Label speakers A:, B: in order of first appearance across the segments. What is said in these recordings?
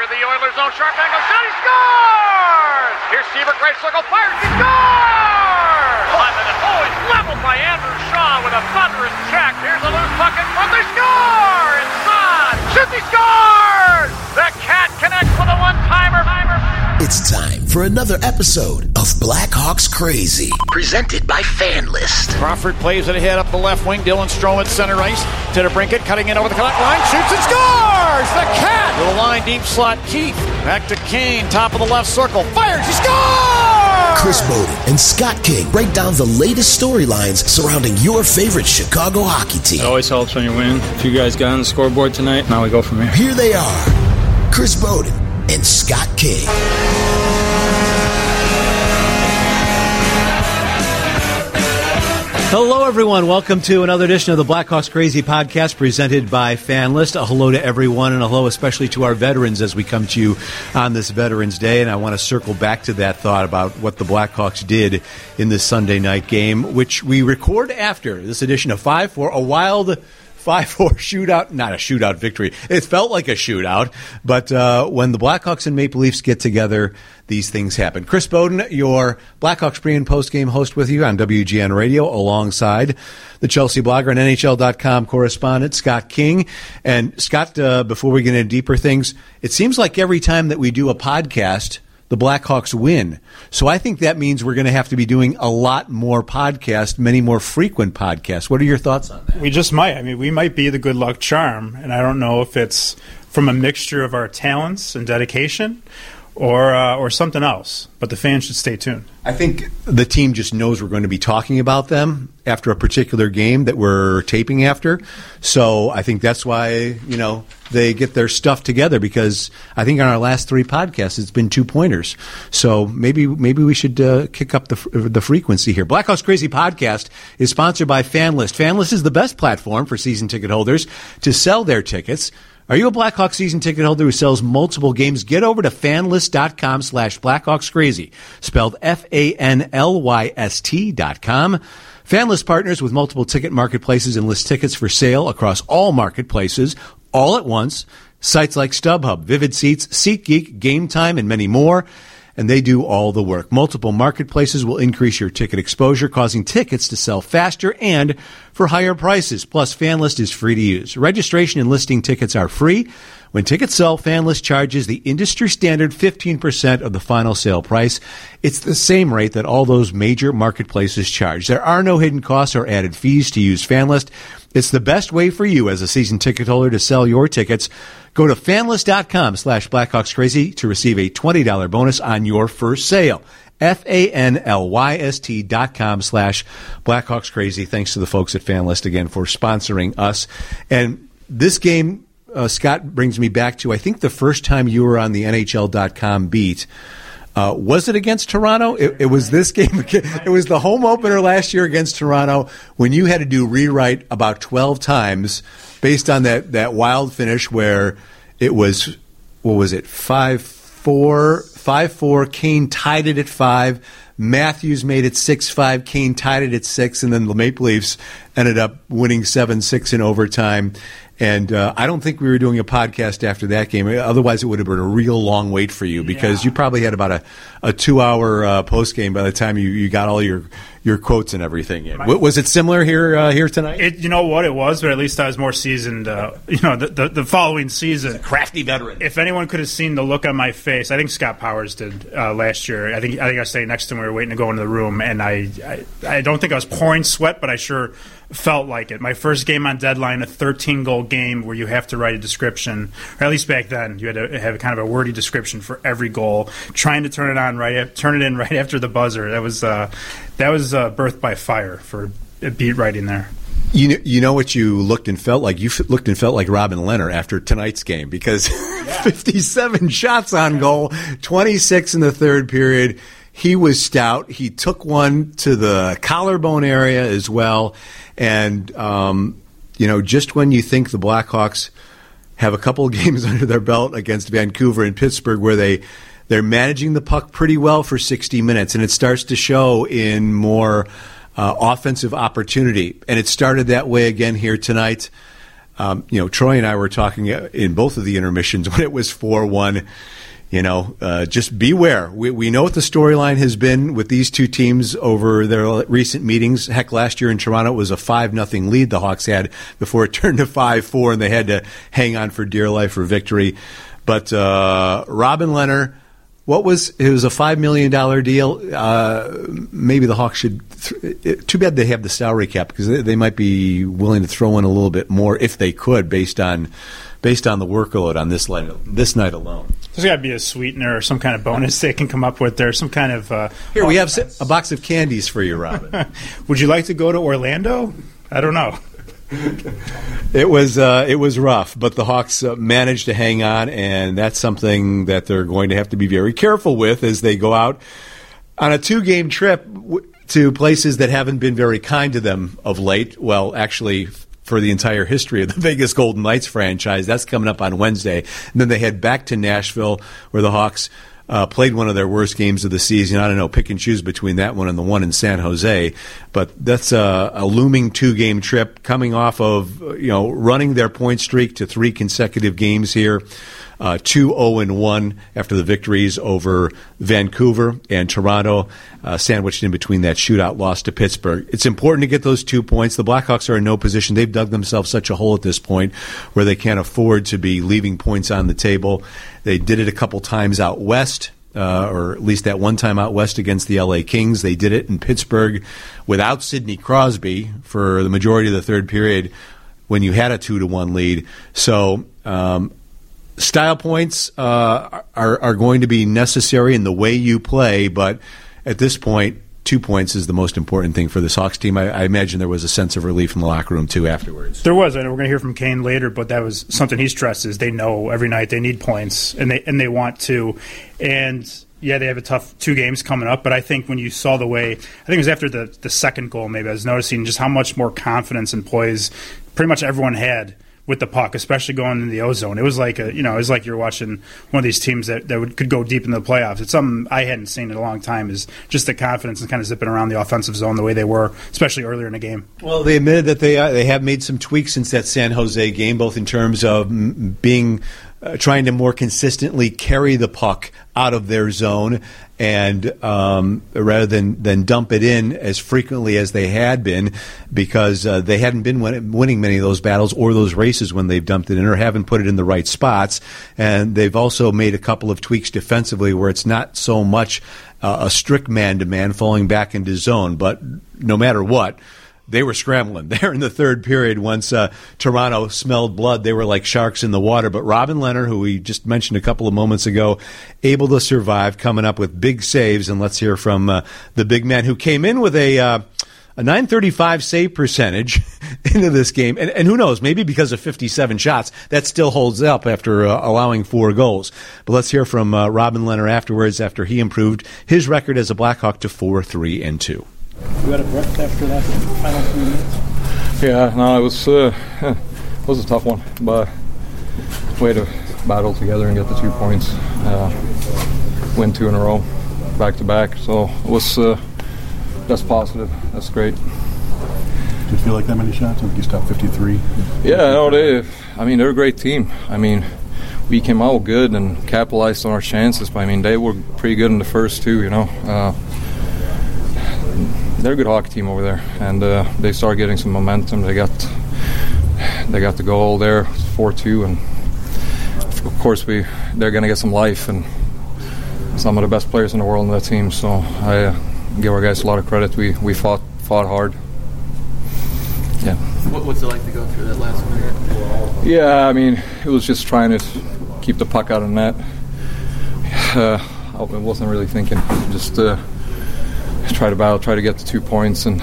A: Under the Oilers' own sharp angle shot, he scores! Here's Seabrook, right circle, fires, he scores! On the net. Oh, it's leveled by Andrew Shaw with a thunderous check. Here's a loose puck in front, they score! Inside! Shoots, he scores! The Cat connects with a one-timer.
B: It's time for another episode of Blackhawks Crazy, presented by FanLyst.
A: Crawford plays it ahead up the left wing. Dylan Strome at center ice. To DeBrincat, cutting in over the cut line, shoots and scores! There's the Cat! To the line, deep slot, Keith. Back to Kane, top of the left circle, fires, he scores!
B: Chris Bowden and Scott King break down the latest storylines surrounding your favorite Chicago hockey team.
C: It always helps when you win. If you guys got on the scoreboard tonight, now we go from here.
B: Here they are Chris Bowden and Scott King.
D: Hello, everyone. Welcome to another edition of the Blackhawks Crazy podcast presented by FanLyst. A hello to everyone and a hello especially to our veterans as we come to you on this Veterans Day. And I want to circle back to that thought about what the Blackhawks did in this Sunday night game, which we record after this edition of 5 for a wild 5 4 shootout, not a shootout victory. It felt like a shootout, but uh, when the Blackhawks and Maple Leafs get together, these things happen. Chris Bowden, your Blackhawks pre and post game host with you on WGN Radio, alongside the Chelsea blogger and NHL.com correspondent, Scott King. And Scott, uh, before we get into deeper things, it seems like every time that we do a podcast, the Blackhawks win. So I think that means we're going to have to be doing a lot more podcasts, many more frequent podcasts. What are your thoughts on that?
E: We just might. I mean, we might be the good luck charm, and I don't know if it's from a mixture of our talents and dedication or uh, or something else. But the fans should stay tuned.
D: I think the team just knows we're going to be talking about them after a particular game that we're taping after. So I think that's why you know they get their stuff together because I think on our last three podcasts it's been two pointers. So maybe maybe we should uh, kick up the the frequency here. Blackhawks Crazy podcast is sponsored by FanLyst. FanLyst is the best platform for season ticket holders to sell their tickets. Are you a Blackhawks season ticket holder who sells multiple games? Get over to fanlyst.com slash Blackhawks Crazy, spelled F-A-N-L-Y-S-T dot com. FanLyst partners with multiple ticket marketplaces and lists tickets for sale across all marketplaces all at once. Sites like StubHub, Vivid Seats, SeatGeek, Game Time, and many more and they do all the work. Multiple marketplaces will increase your ticket exposure, causing tickets to sell faster and for higher prices. Plus, FanLyst is free to use. Registration and listing tickets are free. When tickets sell, FanLyst charges the industry standard 15% of the final sale price. It's the same rate that all those major marketplaces charge. There are no hidden costs or added fees to use FanLyst. It's the best way for you as a season ticket holder to sell your tickets. Go to fanlyst.com slash blackhawkscrazy to receive a $20 bonus on your first sale. F-A-N-L-Y-S-T dot com slash Blackhawks Crazy. Thanks to the folks at FanLyst again for sponsoring us. And this game, uh, Scott brings me back to, I think the first time you were on the NHL.com beat, uh, was it against Toronto? It, it, was this game. It was the home opener last year against Toronto when you had to do rewrite about 12 times based on that, that wild finish where it was, what was it, 5 4, 5 4. Kane tied it at 5. Matthews made it 6 5. Kane tied it at 6. And then the Maple Leafs ended up winning 7 6 in overtime. And uh, I don't think we were doing a podcast after that game. Otherwise, it would have been a real long wait for you because yeah. you probably had about a, a two hour uh, post game by the time you, you got all your your quotes and everything in. was it similar here uh, here tonight?
E: It, you know what it was, but at least I was more seasoned. Uh, you know, the, the, the following season,
D: crafty veteran.
E: If anyone could have seen the look on my face, I think Scott Powers did uh, last year. I think I think I was staying next to him. We were waiting to go into the room, and I, I I don't think I was pouring sweat, but I sure felt like it. My first game on deadline, a 13 goal game where you have to write a description, or at least back then, you had to have kind of a wordy description for every goal. Trying to turn it on right, turn it in right after the buzzer. That was uh, that was uh, birth by fire for beat writing there.
D: You know, you know what you looked and felt like? You looked and felt like Robin Lehner after tonight's game because yeah. 57 shots on goal, 26 in the third period. He was stout. He took one to the collarbone area as well. And, um, you know, just when you think the Blackhawks have a couple of games under their belt against Vancouver and Pittsburgh where they they're managing the puck pretty well for 60 minutes, and it starts to show in more uh, offensive opportunity. And it started that way again here tonight. um, you know, Troy and I were talking in both of the intermissions when it was 4 1. You know, uh, just beware. We, we know what the storyline has been with these two teams over their recent meetings. Heck, last year in Toronto, it was a 5 nothing lead the Hawks had before it turned to 5 4, and they had to hang on for dear life for victory. But uh, Robin Lehner, what was it was a five million dollar deal. Uh, maybe the Hawks should. Th- too bad they have the salary cap because they, they, might be willing to throw in a little bit more if they could, based on based on the workload on this night this night alone.
E: There's got to be a sweetener or some kind of bonus they can come up with. There's some kind of uh,
D: here we have a box of candies for you, Robin.
E: Would you like to go to Orlando? I don't know
D: it was uh, it was rough, but the Hawks uh, managed to hang on, and that's something that they're going to have to be very careful with as they go out on a two game trip to places that haven't been very kind to them of late. Well, actually. For the entire history of the Vegas Golden Knights franchise, that's coming up on Wednesday. And then they head back to Nashville, where the Hawks uh, played one of their worst games of the season. I don't know, pick and choose between that one and the one in San Jose, but that's a, a looming two game trip coming off of you know running their point streak to three consecutive games here. Uh, 2 0 1 after the victories over Vancouver and Toronto, uh, sandwiched in between that shootout loss to Pittsburgh. It's important to get those two points. The Blackhawks are in no position. They've dug themselves such a hole at this point where they can't afford to be leaving points on the table. They did it a couple times out west. Uh, or at least that one time out west against the LA Kings. They did it in Pittsburgh without Sidney Crosby for the majority of the third period when you had a two to one lead. So um, style points uh, are are going to be necessary in the way you play, but at this point, two points is the most important thing for this Hawks team. I, I, imagine there was a sense of relief in the locker room too afterwards.
E: There was, and we're going to hear from Kane later. But that was something he stresses. They know every night they need points, and they and they want to. And yeah, they have a tough two games coming up. But I think when you saw the way, I think it was after the the second goal, maybe I was noticing just how much more confidence and poise pretty much everyone had with the puck, especially going in the ozone. It was like a, you know, it was like you're watching one of these teams that, that would, could go deep in the playoffs. It's something I hadn't seen in a long time. Is just the confidence and kind of zipping around the offensive zone the way they were, especially earlier in the game.
D: Well, they admitted that they uh, they have made some tweaks since that San Jose game, both in terms of being uh, trying to more consistently carry the puck out of their zone and um, rather than, than dump it in as frequently as they had been because uh, they hadn't been win- winning many of those battles or those races when they've dumped it in or haven't put it in the right spots. And they've also made a couple of tweaks defensively where it's not so much uh, a strict man to man falling back into zone, but no matter what, they were scrambling there in the third period once uh, Toronto smelled blood. They were like sharks in the water. But Robin Lehner, who we just mentioned a couple of moments ago, able to survive, coming up with big saves. And let's hear from uh, the big man who came in with a. Uh, a 935 save percentage into this game. And, and, who knows, maybe because of 57 shots, that still holds up after uh, allowing four goals. But let's hear from uh, Robin Lehner afterwards after he improved his record as a Blackhawk to 4 3 and 2.
F: You had a breath after that final three minutes?
C: Yeah, no, it was uh, it was a tough one, but we had to battle together and get the two points, uh, win two in a row, back to back. So it was uh, that's positive. That's great.
F: Did you feel like that many shots? I think you stopped 53.
C: Yeah, no, they. I mean, they're a great team. I mean, we came out good and capitalized on our chances. But I mean, they were pretty good in the first two. You know. Uh, they're a good hockey team over there, and uh, they start getting some momentum. They got they got the goal there, four two, and of course we they're going to get some life and some of the best players in the world in that team. So I uh, give our guys a lot of credit. We we fought fought hard.
G: Yeah. What, what's it like to go through that last minute?
C: Yeah, I mean it was just trying to keep the puck out of net. Uh, I wasn't really thinking, just. Uh, try to battle, try to get the two points, and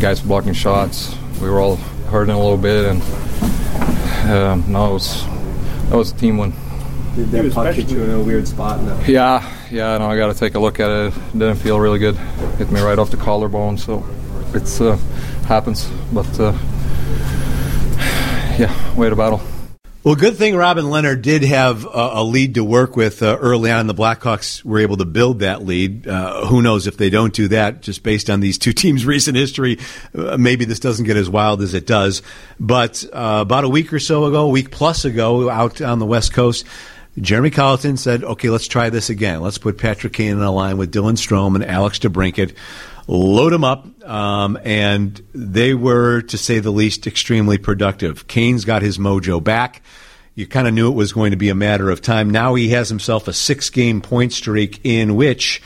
C: guys were blocking shots. We were all hurting a little bit, and um, no, it was that was a team win.
G: Did that puck hit you in a weird spot? No?
C: Yeah, yeah. No, I got to take a look at it. it. Didn't feel really good. Hit me right off the collarbone, so it's uh, happens. But uh, yeah, way to battle.
D: Well, good thing Robin Lehner did have a, a lead to work with uh, early on. The Blackhawks were able to build that lead. Uh, who knows if they don't do that, just based on these two teams' recent history, uh, maybe this doesn't get as wild as it does. But uh, about a week or so ago, a week plus ago, out on the West Coast, Jeremy Colliton said, okay, let's try this again. Let's put Patrick Kane in a line with Dylan Strome and Alex DeBrincat load them up, um, and they were, to say the least, extremely productive. Kane's got his mojo back. You kind of knew it was going to be a matter of time. Now he has himself a six game point streak in which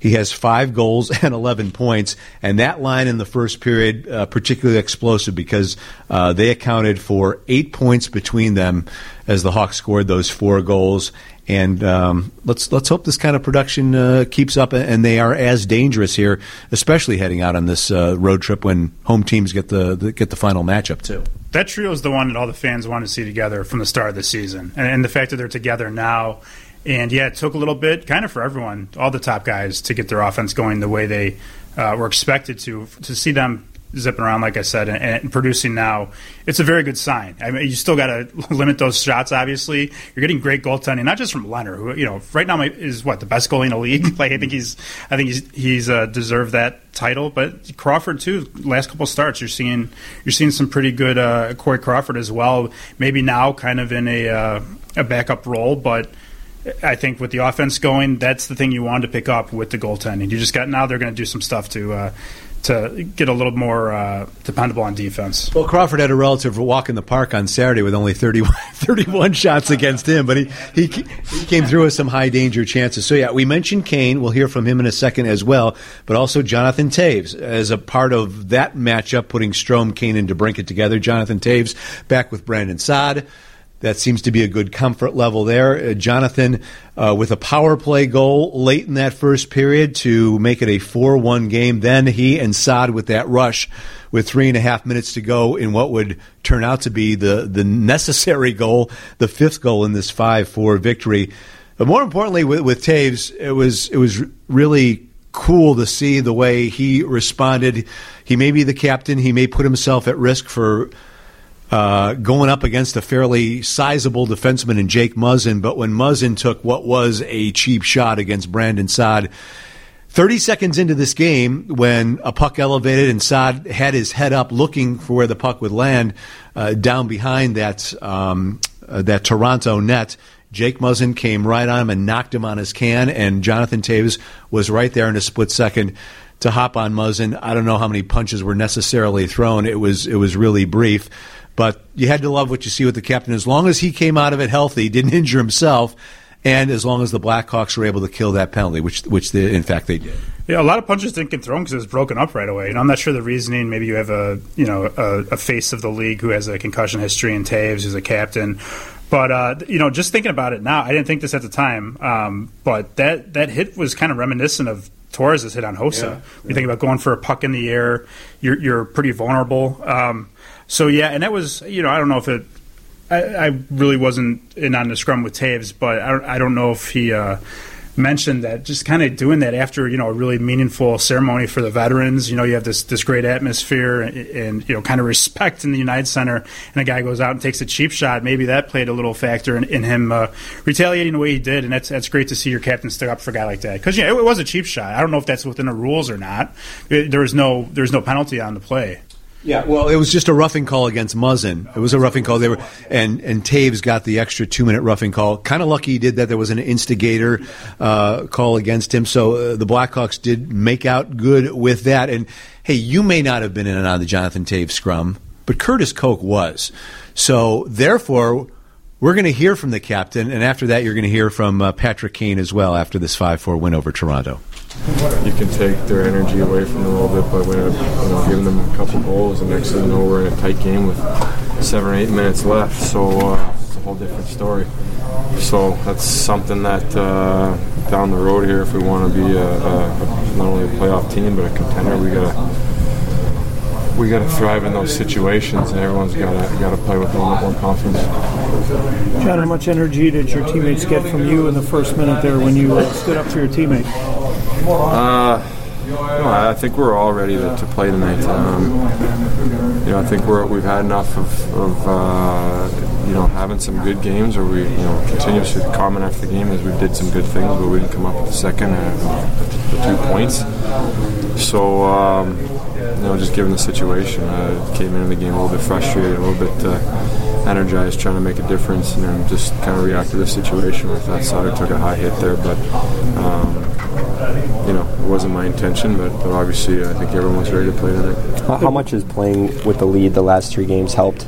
D: he has five goals and 11 points. And that line in the first period, uh, particularly explosive because uh, they accounted for eight points between them as the Hawks scored those four goals. And um, let's let's hope this kind of production uh, keeps up, and they are as dangerous here, especially heading out on this uh, road trip when home teams get the, the, get the final matchup too.
E: That trio is the one that all the fans want to see together from the start of the season, and, and the fact that they're together now. And yeah, it took a little bit, kind of for everyone, all the top guys, to get their offense going the way they uh, were expected to. To see them zipping around, like I said, and, and, producing now, it's a very good sign. I mean, you still got to limit those shots. Obviously, you're getting great goaltending, not just from Lehner, who you know right now is what the best goalie in the league. like I think he's, I think he's he's uh, deserved that title. But Crawford too. Last couple starts, you're seeing you're seeing some pretty good uh, Corey Crawford as well. Maybe now kind of in a uh, a backup role, but. I think with the offense going, that's the thing you wanted to pick up with the goaltending. You just got now they're going to do some stuff to uh, to get a little more uh, dependable on defense.
D: Well, Crawford had a relative walk in the park on Saturday with only 31, 31 shots against him, but he, he, he came through with some high danger chances. So, yeah, we mentioned Kane. We'll hear from him in a second as well, but also Jonathan Toews as a part of that matchup, putting Strome, Kane, and DeBrincat together. Jonathan Toews back with Brandon Saad. That seems to be a good comfort level there. Uh, Jonathan uh, with a power play goal late in that first period to make it a 4 1 game. Then he and Saad with that rush with three and a half minutes to go in what would turn out to be the, the necessary goal, the fifth goal in this 5 4 victory. But more importantly, with, with Toews, it was, it was really cool to see the way he responded. He may be the captain, he may put himself at risk for uh, going up against a fairly sizable defenseman in Jake Muzzin. But when Muzzin took what was a cheap shot against Brandon Saad, 30 seconds into this game, when a puck elevated and Saad had his head up looking for where the puck would land uh, down behind that, um, uh, that Toronto net, Jake Muzzin came right on him and knocked him on his can, and Jonathan Taves was right there in a split second to hop on Muzzin. I don't know how many punches were necessarily thrown. It was it was really brief. But you had to love what you see with the captain. As long as he came out of it healthy, didn't injure himself, and as long as the Blackhawks were able to kill that penalty, which which they, in fact they did.
E: Yeah, a lot of punches didn't get thrown because it was broken up right away. And I'm not sure the reasoning. Maybe you have a you know a, a face of the league who has a concussion history and Toews, who's a captain. But uh, you know, just thinking about it now, I didn't think this at the time. Um, but that that hit was kind of reminiscent of Torres' hit on Hossa. Yeah, you think about going for a puck in the air, you're you're pretty vulnerable. Um, so yeah, and that was you know I don't know if it. I, I really wasn't in on the scrum with Toews, but I don't, I don't know if he uh, mentioned that just kind of doing that after you know a really meaningful ceremony for the veterans. You know, you have this this great atmosphere and, and, you know kind of respect in the United Center, and a guy goes out and takes a cheap shot. Maybe that played a little factor in, in him uh, retaliating the way he did, and that's that's great to see your captain stick up for a guy like that because yeah, it, it was a cheap shot. I don't know if that's within the rules or not. It, there was no there's no penalty on the play.
D: Yeah, well, it was just a roughing call against Muzzin. It was a roughing call. They were and and Toews got the extra two minute roughing call. Kind of lucky he did that. There was an instigator uh, call against him, so uh, the Blackhawks did make out good with that. And hey, you may not have been in and on the Jonathan Toews scrum, but Curtis Koch was. So therefore, we're going to hear from the captain, and after that, you're going to hear from uh, Patrick Kane as well after this five four win over Toronto
H: you can take their energy away from them a little bit by you know, giving them a couple goals, and next thing you know, we're in a tight game with seven or eight minutes left. So uh, it's a whole different story. So that's something that uh, down the road here, if we want to be a, a, not only a playoff team but a contender, we gotta we got to thrive in those situations, and everyone's got to got to play with a little bit more confidence.
F: John, how much energy did your teammates get from you in the first minute there when you stood up for your teammate?
H: Uh, no, I think we're all ready to, to play tonight. Um, you know, I think we're, we've had enough of, of uh, you know, having some good games, or we, you know, continuously comment after the game as we did some good things, but we didn't come up with the second uh, the two points. So, um, you know, just given the situation, uh, came into the game a little bit frustrated, a little bit uh, energized, trying to make a difference, and then just kind of react to the situation. I thought Sutter took a high hit there, but. Um, you know, it wasn't my intention, but, but obviously I think everyone was ready to play tonight.
I: How, how much has playing with the lead the last three games helped?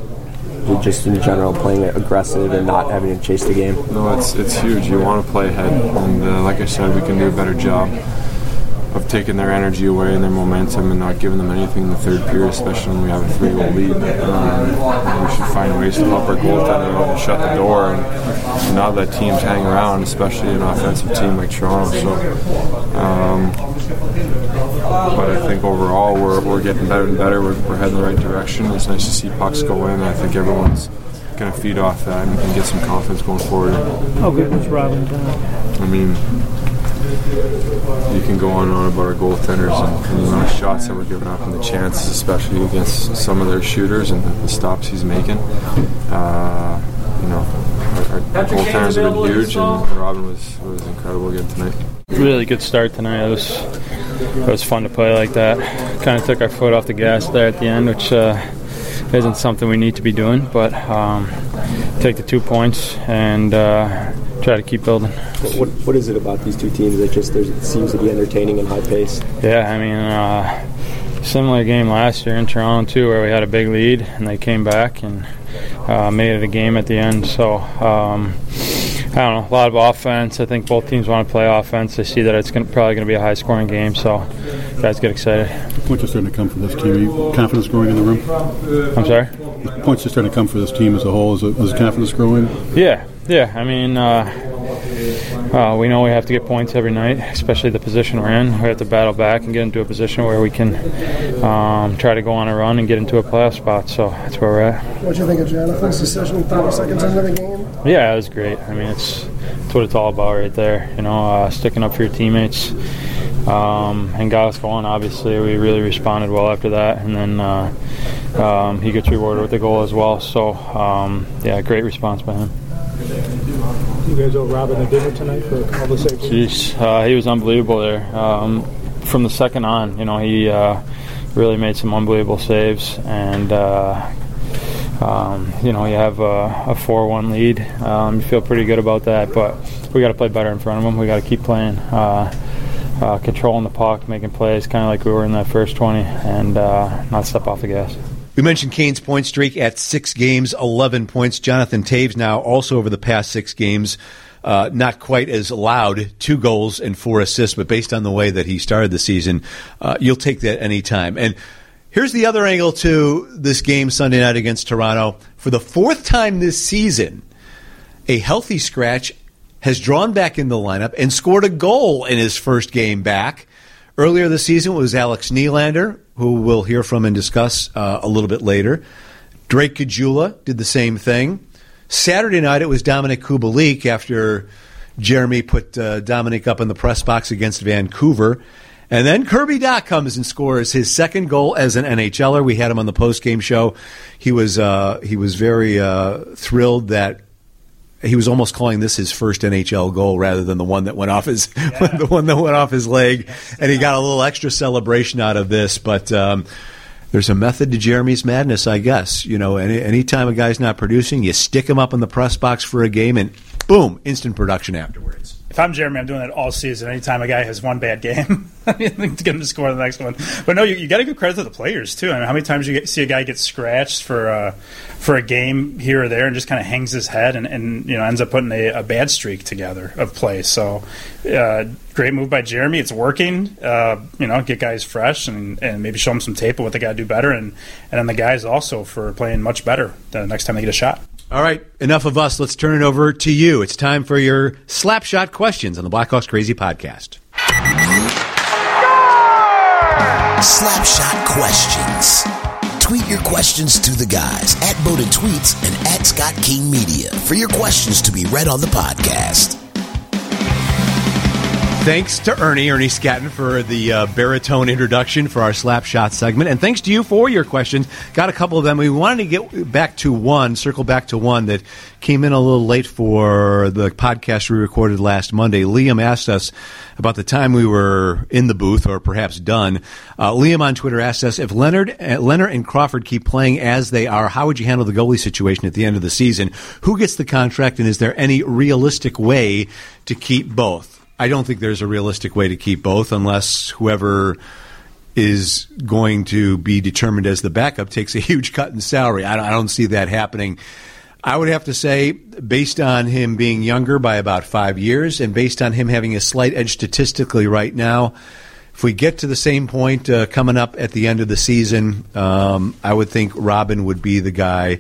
I: Just in general, playing aggressive and not having to chase the game.
H: No, it's it's huge. You want to play ahead, and uh, like I said, we can do a better job of taking their energy away and their momentum and not giving them anything in the third period, especially when we have a three-goal lead. Um, we should find ways to help our goaltender and shut the door and not let teams hang around, especially an offensive team like Toronto. So, um, but I think overall we're, we're getting better and better. We're, we're heading the right direction. It's nice to see pucks go in. I think everyone's going to feed off that and, and, get some confidence going forward.
F: How good was Robin
H: I mean, you can go on and on about our goaltenders and, and the amount of shots that we're giving up and the chances, especially against some of their shooters and the stops he's making. Uh, you know, our, our goaltenders have been huge, and Robin was was incredible again tonight.
J: Really good start tonight. It was it was fun to play like that. Kind of took our foot off the gas there at the end, which. Uh, isn't something we need to be doing, but um, take the two points and uh, try to keep building.
I: What, what is it about these two teams that just it seems to be entertaining and high pace?
J: Yeah, I mean, uh, similar game last year in Toronto too, where we had a big lead and they came back and uh, made it a game at the end. So. Um, I don't know, a lot of offense. I think both teams want to play offense. They see that it's gonna, probably going to be a high scoring game, so guys get excited.
K: Points are starting to come for this team. confidence growing in the room?
J: I'm sorry?
K: Points are starting to come for this team as a whole. Is, is confidence growing?
J: Yeah, yeah. I mean, uh, uh, we know we have to get points every night, especially the position we're in. We have to battle back and get into a position where we can um, try to go on a run and get into a playoff spot. So that's where we're at.
L: What do you think of Jonathan's decision 30 seconds into the game?
J: Yeah, it was great. I mean, it's, it's what it's all about right there. You know, uh, sticking up for your teammates. Um, and got us going. Obviously, we really responded well after that, and then uh, um, he gets rewarded with a goal as well. So, um, yeah, great response by him.
F: You guys owe Robin a dinner tonight for all the saves.
J: Jeez, uh, he was unbelievable there. Um, from the second on, you know, he uh, really made some unbelievable saves, and uh, um, you know, you have a, a four-one lead. Um, you feel pretty good about that, but we got to play better in front of them. We got to keep playing. Uh, uh, controlling the puck, making plays, kind of like we were in that first 20, and uh, not step off the gas.
D: We mentioned Kane's point streak at six games, 11 points. Jonathan Toews now also over the past six games, uh, not quite as loud, two goals and four assists, but based on the way that he started the season, uh, you'll take that any time. And here's the other angle to this game Sunday night against Toronto. For the fourth time this season, a healthy scratch has drawn back in the lineup and scored a goal in his first game back. Earlier this season it was Alex Nylander, who we'll hear from and discuss uh, a little bit later. Drake Caggiula did the same thing. Saturday night it was Dominik Kubalik after Jeremy put uh, Dominic up in the press box against Vancouver. And then Kirby Dach comes and scores his second goal as an NHLer. We had him on the post game show. He was uh, he was very uh, thrilled that he was almost calling this his first NHL goal rather than the one that went off his yeah. the one that went off his leg, and he got a little extra celebration out of this. But um, there's a method to Jeremy's madness, I guess. You know, any anytime a guy's not producing, you stick him up in the press box for a game, and boom, instant production afterwards
E: if I'm Jeremy, I'm doing that all season. Anytime a guy has one bad game, I mean, to get him to score the next one. But no, you, you got to give credit to the players too. I mean, how many times you get, see a guy get scratched for uh, for a game here or there, and just kind of hangs his head, and, and you know ends up putting a, a bad streak together of play. So, uh, great move by Jeremy. It's working. Uh, you know, get guys fresh and, and maybe show them some tape of what they got to do better, and and then the guys also for playing much better the next time they get a shot.
D: All right, enough of us. Let's turn it over to you. It's time for your slapshot questions on the Blackhawks Crazy podcast.
B: Slapshot questions. Tweet your questions to the guys at Bowden Tweets and at Scott King Media for your questions to be read on the podcast.
D: Thanks to Ernie, Ernie Scatton, for the uh, baritone introduction for our slap shot segment. And thanks to you for your questions. Got a couple of them. We wanted to get back to one, circle back to one that came in a little late for the podcast we recorded last Monday. Liam asked us about the time we were in the booth or perhaps done. Uh, Liam on Twitter asked us if Lehner, uh, Lehner and Crawford keep playing as they are, how would you handle the goalie situation at the end of the season? Who gets the contract and is there any realistic way to keep both? I don't think there's a realistic way to keep both unless whoever is going to be determined as the backup takes a huge cut in salary. I don't, see that happening. I would have to say, based on him being younger by about five years and based on him having a slight edge statistically right now, if we get to the same point uh, coming up at the end of the season, um, I would think Robin would be the guy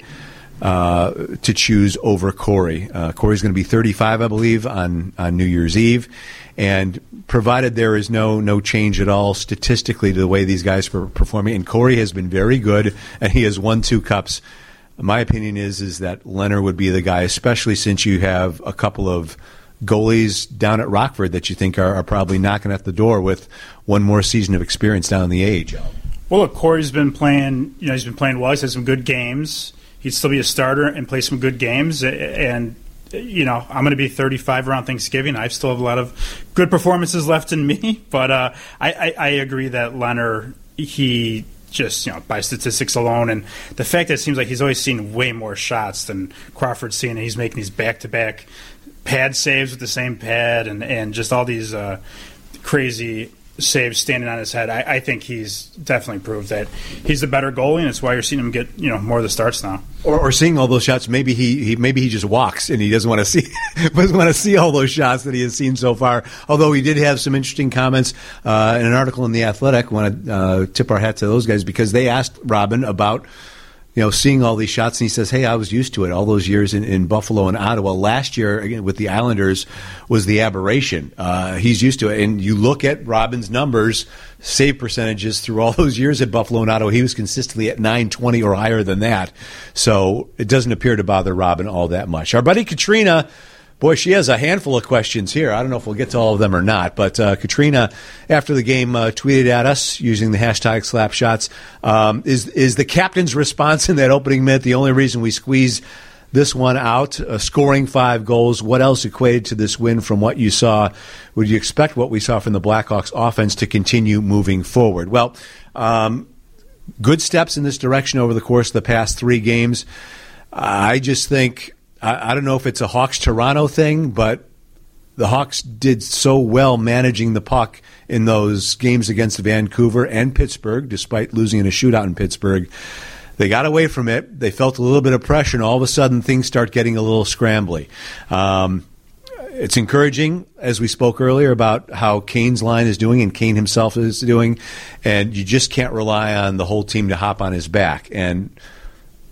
D: uh, to choose over Corey. Uh, Corey's going to be 35, I believe, on, on New Year's Eve. And provided there is no no change at all statistically to the way these guys are performing, and Corey has been very good, and he has won two cups. My opinion is is that Lehner would be the guy, especially since you have a couple of goalies down at Rockford that you think are, are probably knocking at the door with one more season of experience down in the AHL.
E: Well, look, Corey's been playing. You know, he's been playing well. He's had some good games he'd still be a starter and play some good games. And you know, I'm going to be 35 around Thanksgiving. I still have a lot of good performances left in me, but uh, I, I, I agree that Lehner he just you know by statistics alone and the fact that it seems like he's always seen way more shots than Crawford's seen, and he's making these back to back pad saves with the same pad and and just all these uh, crazy saves standing on his head. I, I, think he's definitely proved that he's the better goalie, and it's why you're seeing him get you know more of the starts now.
D: Or, or seeing all those shots, maybe he, he, maybe he just walks and he doesn't want to see doesn't want to see all those shots that he has seen so far. Although he did have some interesting comments uh, in an article in the Athletic. Want to uh, tip our hat to those guys because they asked Robin about you know, seeing all these shots, and he says, "Hey, I was used to it all those years in, in Buffalo and Ottawa. Last year, again with the Islanders, was the aberration. Uh, he's used to it, and you look at Robin's numbers, save percentages through all those years at Buffalo and Ottawa. He was consistently at nine twenty or higher than that. So it doesn't appear to bother Robin all that much. Our buddy Katrina." Boy, she has a handful of questions here. I don't know if we'll get to all of them or not. But uh, Katrina, after the game, uh, tweeted at us using the hashtag Slapshots. Um, is is the captain's response in that opening minute the only reason we squeeze this one out? Uh, scoring five goals. What else equated to this win from what you saw? Would you expect what we saw from the Blackhawks offense to continue moving forward? Well, um, good steps in this direction over the course of the past three games. I just think I, I don't know if it's a Hawks Toronto thing, but the Hawks did so well managing the puck in those games against Vancouver and Pittsburgh, despite losing in a shootout in Pittsburgh. They got away from it. They felt a little bit of pressure, and all of a sudden things start getting a little scrambly. Um, it's encouraging, as we spoke earlier, about how Kane's line is doing and Kane himself is doing, and you just can't rely on the whole team to hop on his back. And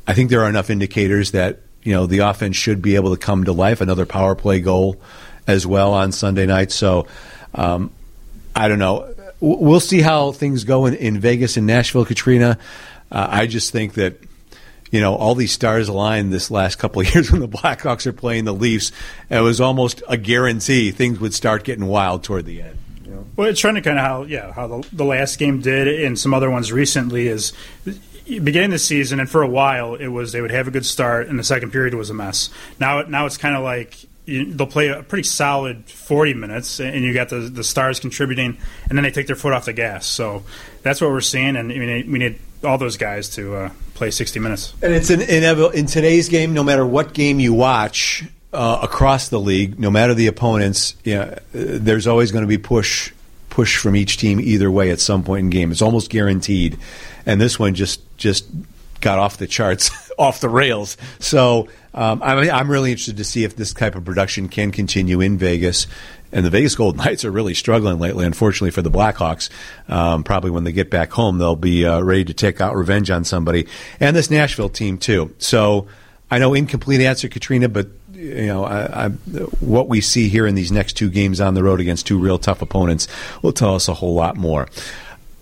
D: I think there are enough indicators that you know the offense should be able to come to life. Another power play goal as well on Sunday night. So um, I don't know. We'll see how things go in, in Vegas and Nashville, Katrina. Uh, I just think that you know all these stars aligned this last couple of years when the Blackhawks are playing the Leafs. It was almost a guarantee things would start getting wild toward the end.
E: Well, it's trying to kind of how yeah how the, the last game did and some other ones recently is beginning the season and for a while it was they would have a good start and the second period was a mess. Now now it's kind of like you, they'll play a pretty solid 40 minutes and you got the the stars contributing and then they take their foot off the gas. So that's what we're seeing and I mean, we need all those guys to uh, play 60 minutes.
D: And it's inevitable in today's game no matter what game you watch uh, across the league, no matter the opponents, you know, there's always going to be push push from each team either way at some point in game. It's almost guaranteed. And this one just just got off the charts, off the rails. So um, I'm, I'm really interested to see if this type of production can continue in Vegas. And the Vegas Golden Knights are really struggling lately, unfortunately for the Blackhawks. Um, probably when they get back home, they'll be uh, ready to take out revenge on somebody. And this Nashville team, too. So I know incomplete answer, Katrina, but you know, I, I, what we see here in these next two games on the road against two real tough opponents will tell us a whole lot more.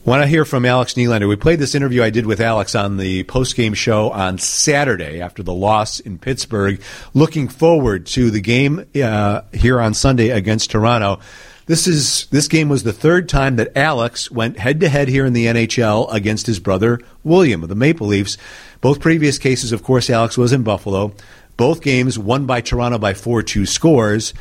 D: Want to hear from Alex Nylander? We played this interview I did with Alex on the post-game show on Saturday after the loss in Pittsburgh. Looking forward to the game uh, here on Sunday against Toronto. This is this game was the third time that Alex went head to head here in the NHL against his brother William of the Maple Leafs. Both previous cases, of course, Alex was in Buffalo. Both games won by Toronto by 4 2 scores.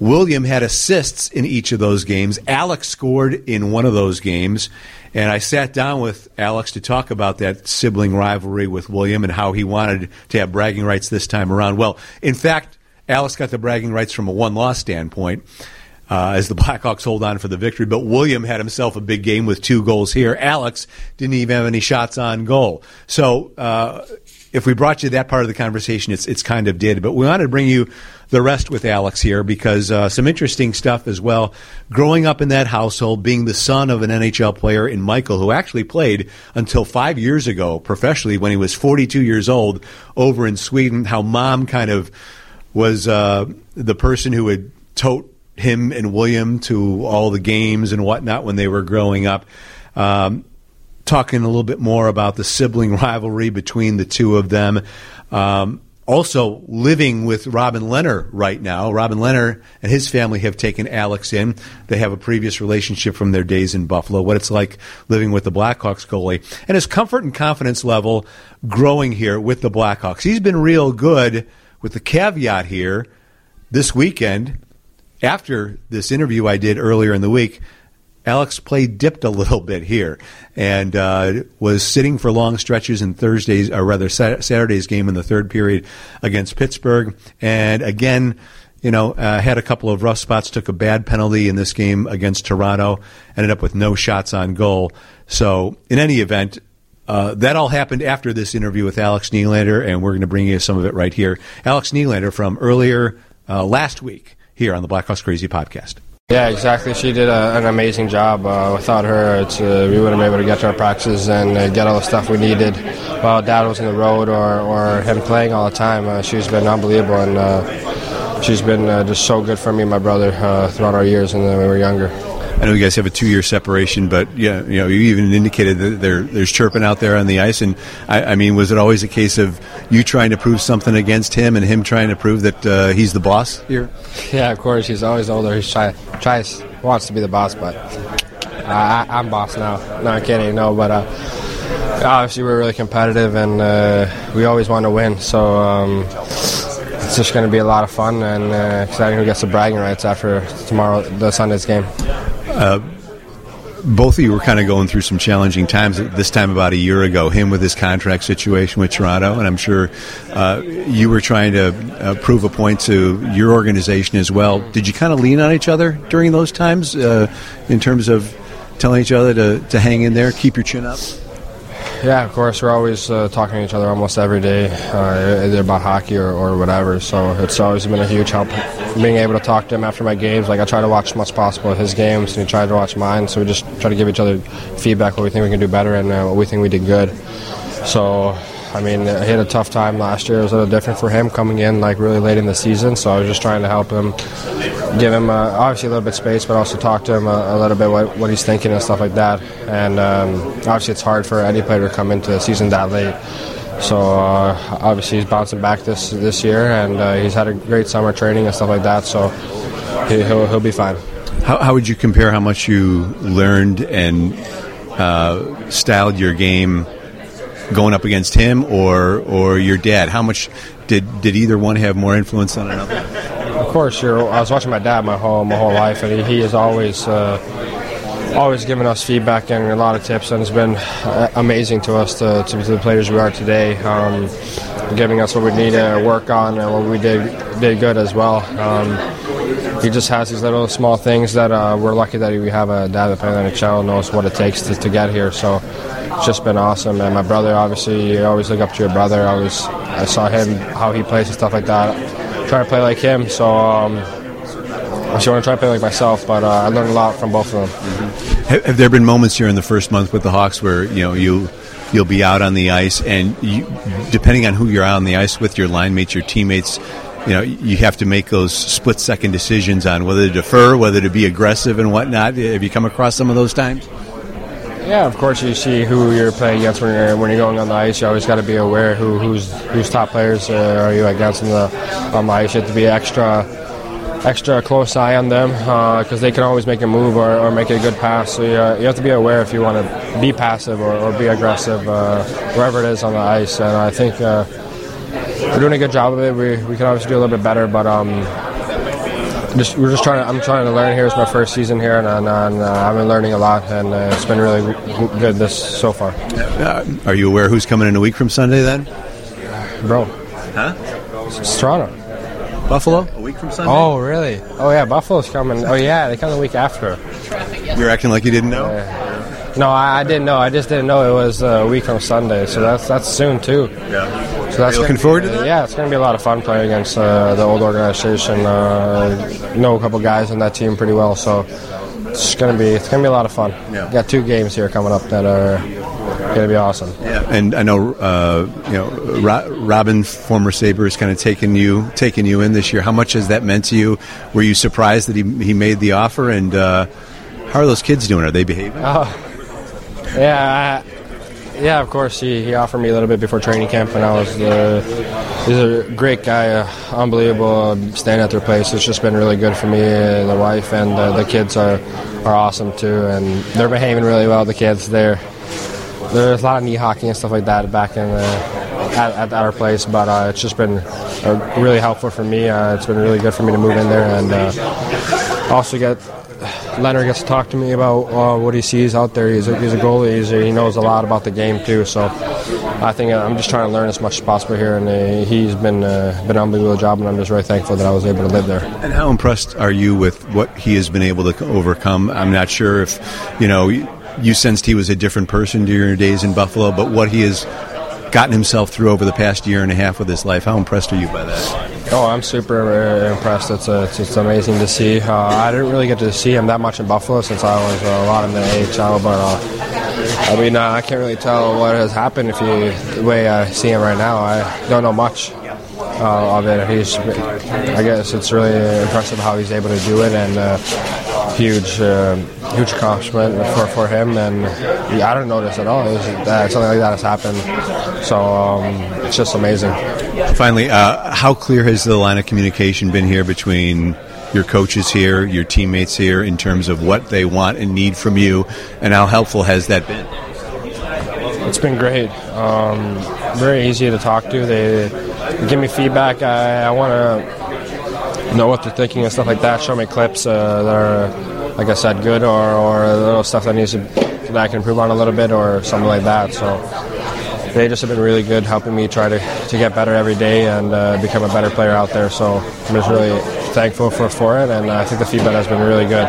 D: William had assists in each of those games. Alex scored in one of those games. And I sat down with Alex to talk about that sibling rivalry with William and how he wanted to have bragging rights this time around. Well, in fact, Alex got the bragging rights from a one loss standpoint. Uh, as the Blackhawks hold on for the victory. But William had himself a big game with two goals here. Alex didn't even have any shots on goal. So uh, if we brought you that part of the conversation, it's it's kind of did. But we wanted to bring you the rest with Alex here because uh, some interesting stuff as well. Growing up in that household, being the son of an NHL player in Michael, who actually played until five years ago professionally when he was 42 years old over in Sweden. How mom kind of was uh, the person who would tote him and William to all the games and whatnot when they were growing up. Um, talking a little bit more about the sibling rivalry between the two of them. Um, also living with Robin Lehner right now. Robin Lehner and his family have taken Alex in. They have a previous relationship from their days in Buffalo, what it's like living with the Blackhawks goalie, and his comfort and confidence level growing here with the Blackhawks. He's been real good with the caveat here this weekend after this interview I did earlier in the week, Alex played dipped a little bit here and uh, was sitting for long stretches in Thursday's, or rather Saturday's game in the third period against Pittsburgh. And again, you know, uh, had a couple of rough spots, took a bad penalty in this game against Toronto, ended up with no shots on goal. So, in any event, uh, that all happened after this interview with Alex Nylander, and we're going to bring you some of it right here. Alex Nylander from earlier uh, last week here on the Blackhawks Crazy podcast.
M: Yeah, exactly. She did a, an amazing job. Uh, without her, uh, we wouldn't be able to get to our practices and uh, get all the stuff we needed while Dad was on the road or, or him playing all the time. Uh, she's been unbelievable, and uh, she's been uh, just so good for me and my brother throughout our years and when we were younger.
D: I know you guys have a two-year separation, but yeah, you know, you even indicated that there, there's chirping out there on the ice. And I, I, mean, was it always a case of you trying to prove something against him and him trying to prove that uh, he's the boss here?
M: Yeah, of course. He's always older. He's try, tries wants to be the boss, but I, I'm boss now. No, I'm kidding. No, but uh, obviously we're really competitive and uh, we always want to win. So. Um, it's just going to be a lot of fun and uh, exciting to get the bragging rights after tomorrow, the Sunday's game. Uh,
D: both of you were kind of going through some challenging times this time about a year ago. Him with his contract situation with Toronto, and I'm sure uh, you were trying to uh, prove a point to your organization as well. Did you kind of lean on each other during those times uh, in terms of telling each other to, to hang in there, keep your chin up?
M: Yeah, of course. We're always uh, talking to each other almost every day, uh, either about hockey or, or whatever. So it's always been a huge help being able to talk to him after my games. Like I try to watch as much possible of his games, and he tried to watch mine. So we just try to give each other feedback what we think we can do better and uh, what we think we did good. So I mean, he had a tough time last year. It was a little different for him coming in like really late in the season. So I was just trying to help him, give him uh, obviously a little bit space, but also talk to him a, a little bit what, what, he's thinking and stuff like that. And um, obviously, it's hard for any player to come into the season that late. So uh, obviously, he's bouncing back this this year, and uh, he's had a great summer training and stuff like that. So he, will he'll be fine.
D: How, how would you compare how much you learned and uh, styled your game? Going up against him or or your dad? How much did did either one have more influence on another?
M: Of course, I was watching my dad my whole my whole life, and he, he is always. Uh, always giving us feedback and a lot of tips, and it's been uh, amazing to us to, to, to the players we are today. Um, giving us what we need to work on and what we did did good as well. Um, he just has these little small things that uh, we're lucky that we have a dad that plays in the NHL knows what it takes to, to get here. So it's just been awesome. And my brother, obviously, you always look up to your brother. I always I saw him how he plays and stuff like that. Try to play like him. So. Um, I just want to try to play like myself, but uh, I learned a lot from both of them.
D: Mm-hmm. Have, have, there been moments here in the first month with the Hawks where you know you you'll be out on the ice, and you, depending on who you're out on the ice with, your line mates, your teammates, you know, you have to make those split second decisions on whether to defer, whether to be aggressive, and whatnot. Have you come across some of those times?
M: Yeah, of course. You see who you're playing against when you're when you're going on the ice. You always got to be aware who who's who's top players uh, are you against on the on the ice. You have to be extra extra close eye on them because they can always make a move or, or make a good pass. So you, uh, you have to be aware if you want to be passive or, or be aggressive uh, wherever it is on the ice. And I think uh, we're doing a good job of it. We, we can obviously do a little bit better, but um, just we're just trying to. I'm trying to learn here. It's my first season here, and, and, and uh, I've been learning a lot, and uh, it's been really good this so far.
D: Uh, are you aware who's coming in a week from Sunday then?
M: Bro,
D: Huh?
M: it's Toronto.
D: Buffalo? A week from Sunday?
M: Oh, really? Oh, yeah, Buffalo's coming. Oh, yeah, they come the week after.
D: You're acting like you didn't know?
M: No, I, I didn't know. I just didn't know it was a week from Sunday, so that's that's soon too.
D: Yeah.
M: So that's
D: looking
M: gonna
D: forward
M: be-
D: to that?
M: Yeah, it's going to be a lot of fun playing against uh, the old organization. Uh, know a couple guys on that team pretty well, so it's going to be it's going to be a lot of fun.
D: Yeah.
M: Got two games here coming up that are going to be awesome.
D: Yeah, and I know uh, you know Ro- Robin, former Saber, is kind of taking you taking you in this year. How much has that meant to you? Were you surprised that he he made the offer? And uh, how are those kids doing? Are they behaving?
M: Oh, yeah, I, yeah. Of course, he, he offered me a little bit before training camp, and I was uh, he's a great guy, uh, unbelievable. uh, Staying at their place, it's just been really good for me. The wife and uh, the kids are are awesome too, and they're behaving really well. The kids, they're there's a lot of knee hockey and stuff like that back in the, at, at our place, but uh, it's just been uh, really helpful for me. Uh, it's been really good for me to move in there and uh, also get Lehner gets to talk to me about uh, what he sees out there. He's a, he's a goalie. He's a, he knows a lot about the game too. So I think uh, I'm just trying to learn as much as possible here, and uh, he's been uh, been an unbelievable job, and I'm just very thankful that I was able to live there.
D: And how impressed are you with what he has been able to overcome? I'm not sure if you know you, sensed he was a different person during your days in Buffalo, but what he has gotten himself through over the past year and a half with his life. How impressed are you by that?
M: Oh, I'm super uh, impressed. It's, uh, it's it's amazing to see. Uh, I didn't really get to see him that much in Buffalo since I was uh, a lot in the AHL, but uh, I mean, uh, I can't really tell what has happened if you the way I see him right now. I don't know much of it. He's, I guess, it's really impressive how he's able to do it, and huge, uh, huge accomplishment for, for him. And yeah, I didn't notice at all. Was, uh, something like that has happened, so um, it's just amazing.
D: Finally, uh, how clear has the line of communication been here between your coaches here, your teammates here, in terms of what they want and need from you, and how helpful has that been?
M: It's been great. Um, very easy to talk to. They, they give me feedback. I, I want to know what they're thinking and stuff like that. Show me clips uh, that are, like I said, good or, or little stuff that needs to that I can improve on a little bit or something like that. So they just have been really good, helping me try to, to get better every day and uh, become a better player out there. So I'm just really thankful for, for it, and I think the feedback has been really good.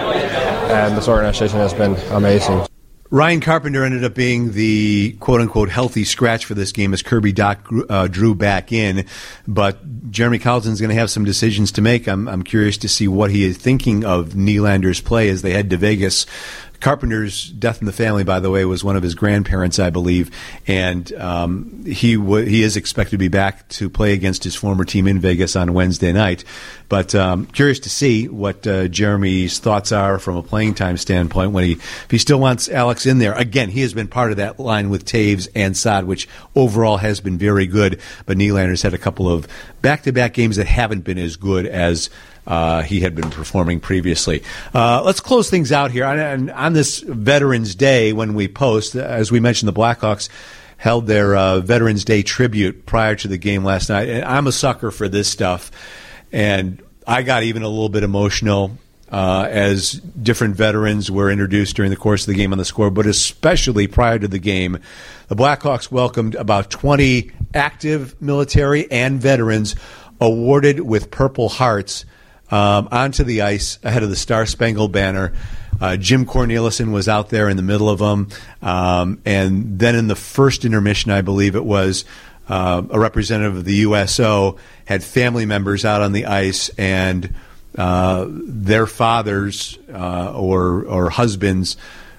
M: And this organization has been amazing.
D: Ryan Carpenter ended up being the quote unquote healthy scratch for this game as Kirby Dach uh, drew back in. But Jeremy Colliton's going to have some decisions to make. I'm, I'm curious to see what he is thinking of Nylander's play as they head to Vegas. Carpenter's death in the family, by the way, was one of his grandparents, I believe, and um, he w- he is expected to be back to play against his former team in Vegas on Wednesday night. But um, curious to see what uh, Jeremy's thoughts are from a playing time standpoint when he if he still wants Alex in there. Again, he has been part of that line with Toews and Sod, which overall has been very good. But Nylander's had a couple of back to back games that haven't been as good as uh, he had been performing previously. Uh, let's close things out here. On, on, this Veterans Day, when we post, as we mentioned, the Blackhawks held their uh, Veterans Day tribute prior to the game last night. And I'm a sucker for this stuff. And I got even a little bit emotional uh, as different veterans were introduced during the course of the game on the score, but especially prior to the game. The Blackhawks welcomed about 20 active military and veterans awarded with Purple Hearts um, onto the ice ahead of the Star Spangled Banner. Uh, Jim Cornelison was out there in the middle of them. Um, and then in the first intermission, I believe it was, uh, a representative of the USO had family members out on the ice and uh, their fathers uh, or, or husbands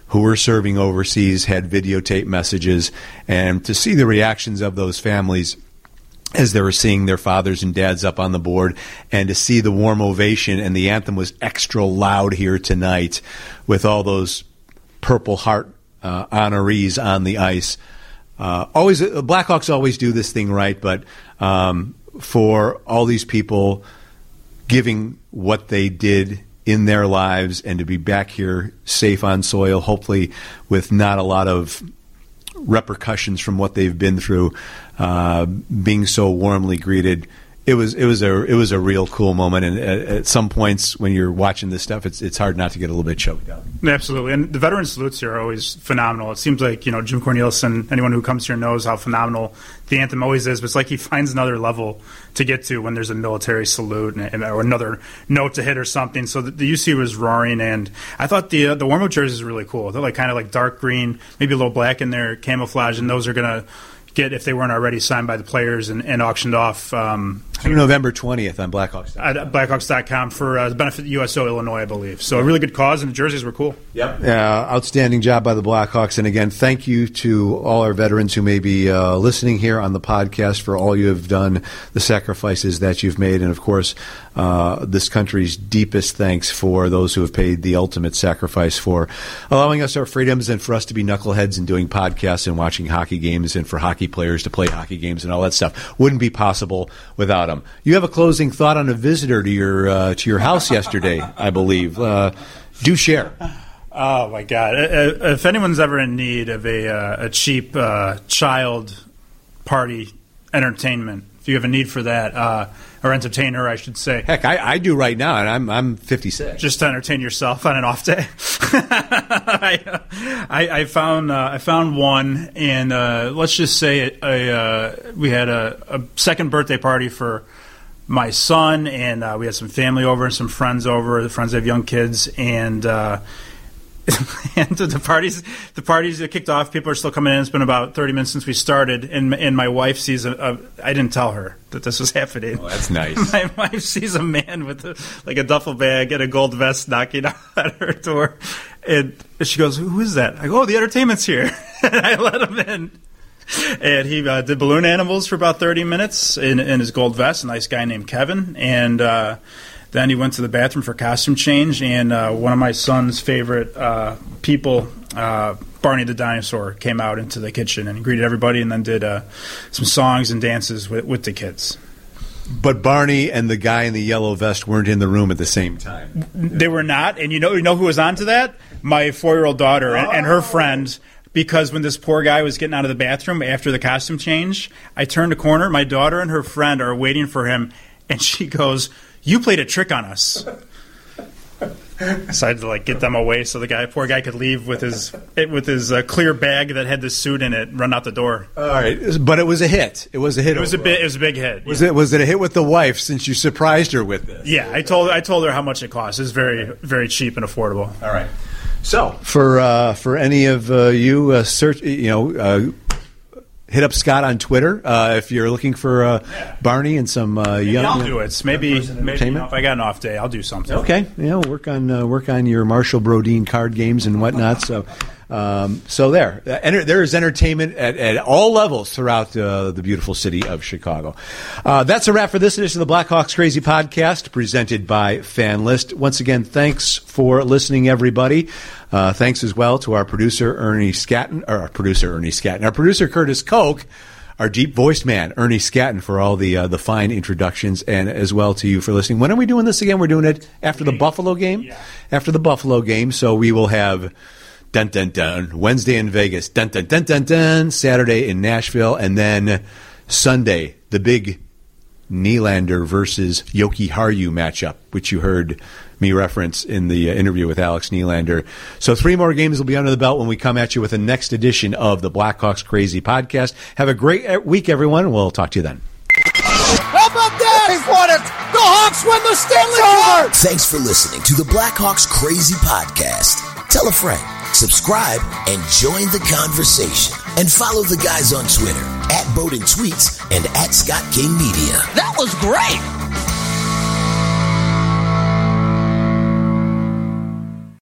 D: who were serving overseas had videotape messages. And to see the reactions of those families as they were seeing their fathers and dads up on the board, and to see the warm ovation, and the anthem was extra loud here tonight with all those Purple Heart uh, honorees on the ice. Uh, always, uh, Blackhawks always do this thing right, but um, for all these people giving what they did in their lives and to be back here safe on soil, hopefully with not a lot of repercussions from what they've been through, uh, being so warmly greeted. It was it was a it was a real cool moment, and at, at some points when you're watching this stuff, it's it's hard not to get a little bit choked up.
E: Absolutely, and the veteran salutes here are always phenomenal. It seems like you know Jim Cornelison. Anyone who comes here knows how phenomenal the anthem always is. But it's like he finds another level to get to when there's a military salute and, or another note to hit or something. So the, the UC was roaring, and I thought the uh, the warm up jerseys are really cool. They're like kind of like dark green, maybe a little black in their camouflage, and those are gonna get if they weren't already signed by the players and, and auctioned off. Um,
D: Through November 20th on Blackhawks.
E: at Blackhawks.com for uh, the benefit of USO Illinois, I believe. So a really good cause, and the jerseys were cool.
D: Yep. Uh, outstanding job by the Blackhawks. And again, thank you to all our veterans who may be uh, listening here on the podcast for all you have done, the sacrifices that you've made, and of course, uh, this country's deepest thanks for those who have paid the ultimate sacrifice for allowing us our freedoms and for us to be knuckleheads and doing podcasts and watching hockey games and for hockey players to play hockey games and all that stuff. Wouldn't be possible without them. You have a closing thought on a visitor to your uh, to your house yesterday, I believe. Uh, do share.
E: Oh my God! Uh, uh, If anyone's ever in need of a, uh, a cheap uh, child party entertainment, if you have a need for that, or entertainer, I should say.
D: Heck, I, I do right now, and I'm I'm 56.
E: Just to entertain yourself on an off day. I, I, I found uh, I found one, and uh, let's just say a, uh, we had a, a second birthday party for my son, and uh, we had some family over and some friends over. The friends have young kids, and uh, and the parties the parties that kicked off. People are still coming in. It's been about thirty minutes since we started, and and my wife sees a. a I didn't tell her that this was happening.
D: Oh, that's nice.
E: my wife sees a man with a, like a duffel bag and a gold vest knocking at her door, and she goes, "Who is that?" I go, "Oh, the entertainment's here." and I let him in. And he uh, did balloon animals for about 30 minutes in, in his gold vest, a nice guy named Kevin. And uh, then he went to the bathroom for costume change. And uh, one of my son's favorite uh, people, uh, Barney the dinosaur, came out into the kitchen and greeted everybody and then did uh, some songs and dances with, with the kids.
D: But Barney and the guy in the yellow vest weren't in the room at the same time.
E: They were not, and you know, you know who was onto that? My four-year-old daughter and, and her friend. Because when this poor guy was getting out of the bathroom after the costume change, I turned a corner. My daughter and her friend are waiting for him, and she goes, "You played a trick on us." So I had to like get them away so the guy, poor guy, could leave with his with his uh, clear bag that had the suit in it, run out the door.
D: All right, but it was a hit. It was a hit.
E: It was a
D: overall.
E: big, it was a big hit.
D: Was it was it a hit with the wife since you surprised her with this?
E: Yeah, I told I told her how much it cost. It's very very cheap and affordable.
D: All right. So for uh, for any of uh, you, uh, search you know. Hit up Scott on Twitter uh, if you're looking for uh, Barney and some uh, young.
E: I'll do it. Maybe, maybe you know, if I got an off day, I'll do something.
D: Okay, yeah, we'll work on uh, work on your Marshall Brodien card games and whatnot. So, um, so there, Uh, enter, there is entertainment at, at all levels throughout uh, the beautiful city of Chicago. Uh, that's a wrap for this edition of the Blackhawks Crazy Podcast, presented by FanLyst. Once again, thanks for listening, everybody. Uh, thanks as well to our producer Ernie Scatton, or our producer Ernie Scatton, our producer Curtis Koch our deep voiced man, Ernie Scatton, for all the uh, the fine introductions, and as well to you for listening. When are we doing this again? We're doing it after the Buffalo game. After the Buffalo game, so we will have dun dun dun Wednesday in Vegas, dun dun dun dun dun Saturday in Nashville, and then Sunday the big Nylander versus Jokiharju matchup, which you heard me reference in the uh, interview with Alex Nylander. So three more games will be under the belt when we come at you with the next edition of the Blackhawks Crazy podcast. Have a great uh, week, everyone. We'll talk to you then.
B: How about that? They won it. The Hawks win the Stanley Cup. Thanks for listening to the Blackhawks Crazy Podcast. Tell a friend, subscribe, and join the conversation. And follow the guys on Twitter at Bowden Tweets and at Scott King Media.
N: That was great.